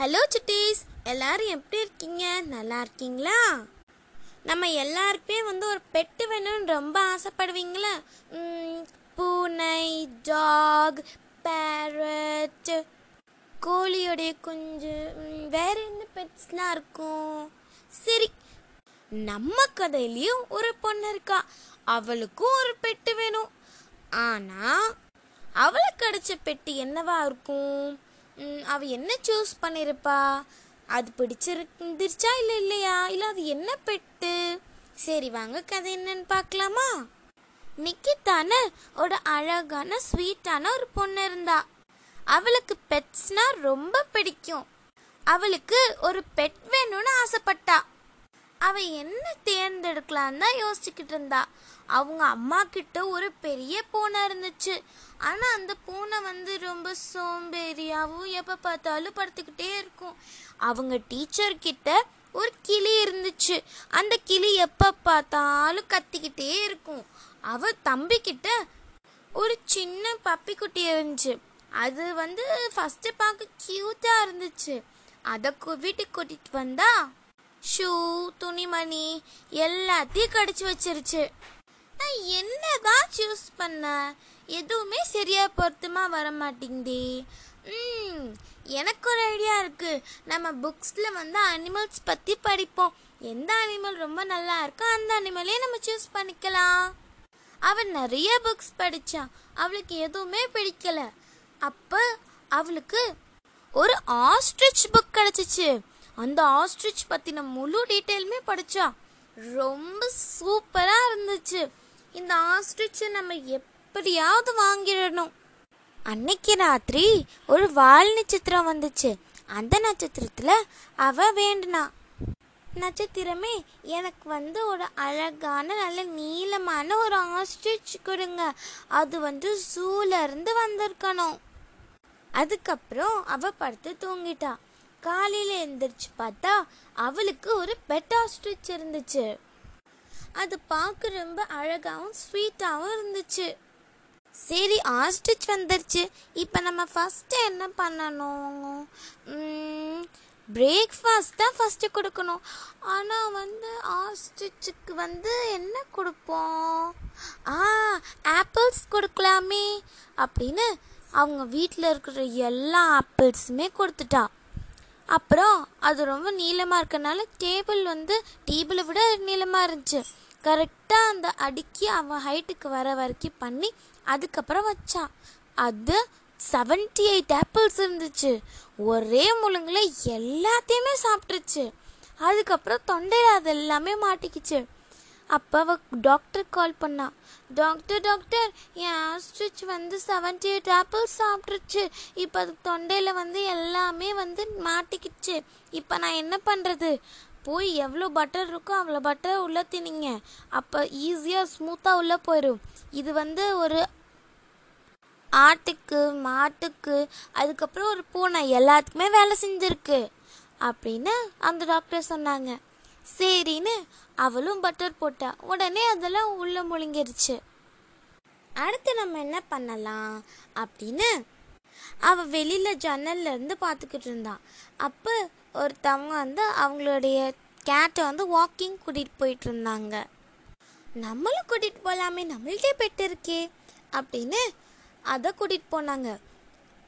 Hello சுட்டீஸ் எல்லாரும் எப்படி இருக்கீங்க? நல்லா இருக்கீங்களா? நம்ம எல்லாருக்குமே வந்து ஒரு பெட்டு வேணும்னு ரொம்ப ஆசைப்படுவீங்களா? பூனை டாக் பேரட் கோழியோடைய குஞ்சு வேற என்ன பெட்ஸ்லாம் இருக்கும்? சரி நம்ம கதையிலையும் ஒரு பொண்ணு இருக்கா. அவளுக்கும் ஒரு பெட்டு வேணும். ஆனா அவளுக்கு கிடைச்ச பெட்டு என்னவா இருக்கும்? ம், அவ என்ன சூஸ் பண்ணிருப்பா? அது பிடிச்சிருந்துருச்சா இல்லை இல்லையா? இல்லை அது என்ன பெட்டு? சரி வாங்க கதை என்னன்னு பார்க்கலாமா? நிக்கிதான ஒரு அழகான ஸ்வீட்டான ஒரு பொண்ணு இருந்தா. அவளுக்கு பெட்ஸ்னா ரொம்ப பிடிக்கும். அவளுக்கு ஒரு பெட் வேணும்னு ஆசைப்பட்டா. அவள் என்ன தேர்ந்தெடுக்கலான்னு தான் யோசிச்சுக்கிட்டு இருந்தா. அவங்க அம்மா கிட்ட ஒரு பெரிய பூனை இருந்துச்சு. ஆனால் அந்த பூனை வந்து ரொம்ப சோம்பேறியாகவும் எப்போ பார்த்தாலும் படுத்துக்கிட்டே இருக்கும். அவங்க டீச்சர் கிட்ட ஒரு கிளி இருந்துச்சு. அந்த கிளி எப்போ பார்த்தாலும் கத்திக்கிட்டே இருக்கும். அவ தம்பிக்கிட்ட ஒரு சின்ன பப்பி குட்டி இருந்துச்சு. அது வந்து ஃபஸ்ட்டு பார்க்க க்யூட்டாக இருந்துச்சு. அதை வீட்டுக்கு கூட்டிகிட்டு வந்தா ஷூ துணிமணி எல்லாத்தையும் கடிச்சு வச்சிருச்சு. நான் என்னதான் சூஸ் பண்ண? எதுவுமே சரியா பொருத்தமா வர மாட்டேங்குதே ம் எனக்கு ஒரு ஐடியா இருக்கு. நம்ம புக்ஸ்ல வந்து அனிமல்ஸ் பத்தி படிப்போம். எந்த அனிமல் ரொம்ப நல்லா இருக்கோ அந்த அனிமலே நம்ம சூஸ் பண்ணிக்கலாம். அவன் நிறைய புக்ஸ் படித்தான் அவளுக்கு எதுவுமே பிடிக்கல. அப்போ அவளுக்கு ஒரு ஆஸ்ட்ரிச் புக் கிடச்சிச்சு. அந்த ஆஸ்ட்ரிச் பத்தின முழு டீட்டெயிலுமே படிச்சா ரொம்ப சூப்பரா இருந்துச்சு. இந்த ஆஸ்ட்ரிச்சை நம்ம எப்படியாவது வாங்கிடணும். அன்னைக்கு ராத்திரி ஒரு வால் நட்சத்திரம் வந்துச்சு. அந்த நட்சத்திரத்துல அவ வேண்டுனா. நட்சத்திரமே எனக்கு வந்து ஒரு அழகான நல்ல நீளமான ஒரு ஆஸ்ட்ரிச் கொடுங்க. அது வந்து ஜூல இருந்து வந்திருக்கணும். அதுக்கப்புறம் அவ படுத்து தூங்கிட்டா. காலையில் எந்திரிச்சு பார்த்தா அவளுக்கு ஒரு பெட் ஆஸ்ட்ரிச் இருந்துச்சு. அது பார்க்க ரொம்ப அழகாகவும் ஸ்வீட்டாகவும் இருந்துச்சு. சரி ஆஸ்ட்ரிச் வந்துருச்சு. இப்போ நம்ம ஃபஸ்ட்டு என்ன பண்ணணும்? பிரேக்ஃபாஸ்ட் தான் ஃபஸ்ட்டு கொடுக்கணும். ஆனால் வந்து ஆஸ்ட்ரிச்சுக்கு வந்து என்ன கொடுப்போம்? ஆ ஆப்பிள்ஸ் கொடுக்கலாமே அப்படின்னு அவங்க வீட்டில் இருக்கிற எல்லா ஆப்பிள்ஸுமே கொடுத்துட்டா. அப்புறம் அது ரொம்ப நீளமாக இருக்கனால டேபிள் வந்து டேபிளை விட நீளமாக இருந்துச்சு. கரெக்டாக அந்த அடுக்கி அவன் ஹைட்டுக்கு வர வரைக்கும் பண்ணி அதுக்கப்புறம் வச்சான். அது செவன்டி எயிட் ஆப்பிள்ஸ் இருந்துச்சு. ஒரே முழுங்கில் எல்லாத்தையுமே சாப்பிட்டுருச்சு. அதுக்கப்புறம் தொண்டையில் அது எல்லாமே மாட்டிக்கிச்சு. அப்போ அவ டாக்டர் கால் பண்ணா டாக்டர் டாக்டர் என் ஆஸ்ட்ரிச் வந்து செவன்ட்டி எயிட் ஆப்பிள்ஸ் சாப்பிட்ருச்சு இப்போ அது தொண்டையில் வந்து எல்லாமே வந்து மாட்டிக்கிச்சு. இப்போ நான் என்ன பண்ணுறது போய் எவ்வளோ பட்டர் இருக்கோ அவ்வளோ பட்டர் உள்ளே திணிங்க அப்போ ஈஸியாக ஸ்மூத்தாக உள்ளே போயிடும் இது வந்து ஒரு ஆட்டுக்கு மாட்டுக்கு அதுக்கப்புறம் ஒரு பூனை. எல்லாத்துக்குமே வேலை செஞ்சிருக்கு. அப்படின்னு அந்த டாக்டர் சொன்னாங்க. சரின்னு அவளும் பட்டர் போட்டா. உடனே அதெல்லாம் உள்ள முழுங்கிருச்சு. அடுத்து நம்ம என்ன பண்ணலாம் அப்படின்னு அவ வெளியில ஜன்னல்ல இருந்து பார்த்துக்கிட்டு இருந்தான் அப்போ ஒருத்தவங்க வந்து அவங்களுடைய கேட்டை வந்து வாக்கிங் கூட்டிட்டு போயிட்டு இருந்தாங்க. நம்மளும் கூட்டிட்டு போலாமே நம்மள்ட்டே பெட்டு இருக்கே அப்படின்னு அதை கூட்டிட்டு போனாங்க.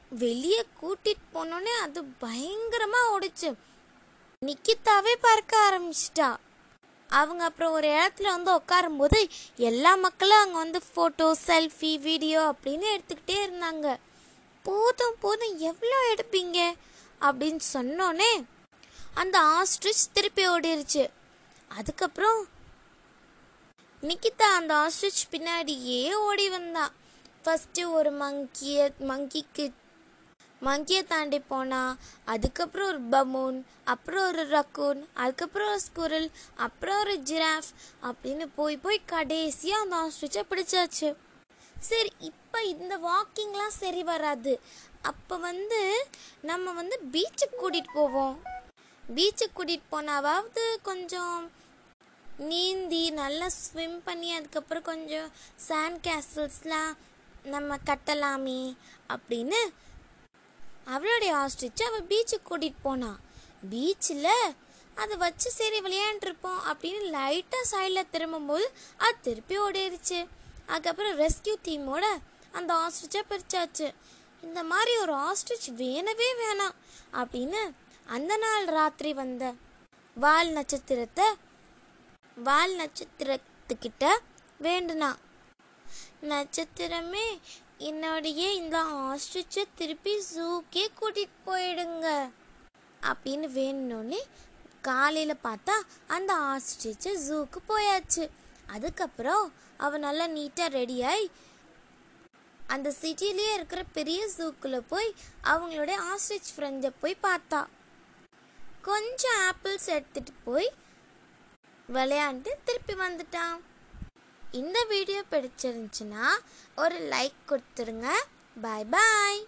வெளியே கூட்டிட்டு போனோடனே அது பயங்கரமா ஓடிச்சு. நிக்கிதாவே பறக்க ஆரம்பிச்சிட்டா. அவங்க அப்புறம் ஒரு இடத்துல வந்து உட்காரும்போது எல்லா மக்களும் அங்கே வந்து ஃபோட்டோ செல்ஃபி வீடியோ அப்படின்னு எடுத்துக்கிட்டே இருந்தாங்க. போதும் போதும் எவ்வளோ எடுப்பீங்க? அப்படின்னு சொன்னோன்னே அந்த ஆஸ்ட்ரிச் திருப்பி ஓடிருச்சு. அதுக்கப்புறம் நிக்கிதா அந்த ஆஸ்ட்ரிச் பின்னாடியே ஓடி வந்தான் ஃபஸ்ட்டு ஒரு மங்கிய மங்கிக்கு மங்கியை தாண்டி போனா அதுக்கப்புறம் ஒரு பமூன் அப்புறம் ஒரு ரக்கூன் அதுக்கப்புறம் ஒரு ஸ்குரல் அப்புறம் ஒரு ஜிராஃப் அப்படின்னு போய் போய் கடைசியாக அந்த ஆஸ்ட்ரிச்சை பிடிச்சாச்சு. சரி இப்போ இந்த வாக்கிங்லாம் சரி வராது. அப்போ வந்து நம்ம வந்து பீச்சுக்கு கூட்டிகிட்டு போவோம். பீச்சுக்கு கூட்டிகிட்டு போனாவது கொஞ்சம் நீந்தி நல்லா ஸ்விம் பண்ணி அதுக்கப்புறம் கொஞ்சம் சாண்ட் கேசல்ஸ்லாம் நம்ம கட்டலாமே அப்படின்னு அவளுடைய ஆஸ்ட்ரிச்சை அவள் பீச்சுக்கு கூட்டிகிட்டு போனான் பீச்சில் அதை வச்சு சரி விளையாண்டுருப்போம் அப்படின்னு லைட்டாக சைடில் திரும்பும்போது அது திருப்பி ஓடிடுச்சு அதுக்கப்புறம் ரெஸ்கியூ டீமோட அந்த ஆஸ்ட்ரிச்சை பிரிச்சாச்சு. இந்த மாதிரி ஒரு ஆஸ்ட்ரிச் வேணவே வேணாம் அப்படின்னு அந்த நாள் ராத்திரி வந்த வால் நட்சத்திரத்தை வால் நட்சத்திரத்துக்கிட்ட வேண்டுனா. நட்சத்திரமே என்னுடைய இந்த ஆஸ்ட்ரிச்சை திருப்பி ஜூக்கே கூட்டிகிட்டு போயிடுங்க. அப்படின்னு வேணும்னே காலையில் பார்த்தா அந்த ஆஸ்ட்ரிச்சை ஜூக்கு போயாச்சு. அதுக்கப்புறம் அவள் நல்லா நீட்டாக ரெடியாகி அந்த சிட்டிலேயே இருக்கிற பெரிய ஜூக்குள்ளே போய் அவங்களுடைய ஆஸ்ட்ரிச் ஃப்ரெண்டை போய் பார்த்தா. கொஞ்சம் ஆப்பிள்ஸ் எடுத்துகிட்டு போய் விளையாண்டு திருப்பி வந்துட்டான். இந்த வீடியோ பிடிச்சிருந்துச்சுன்னா ஒரு லைக் கொடுத்துருங்க. பாய் பாய்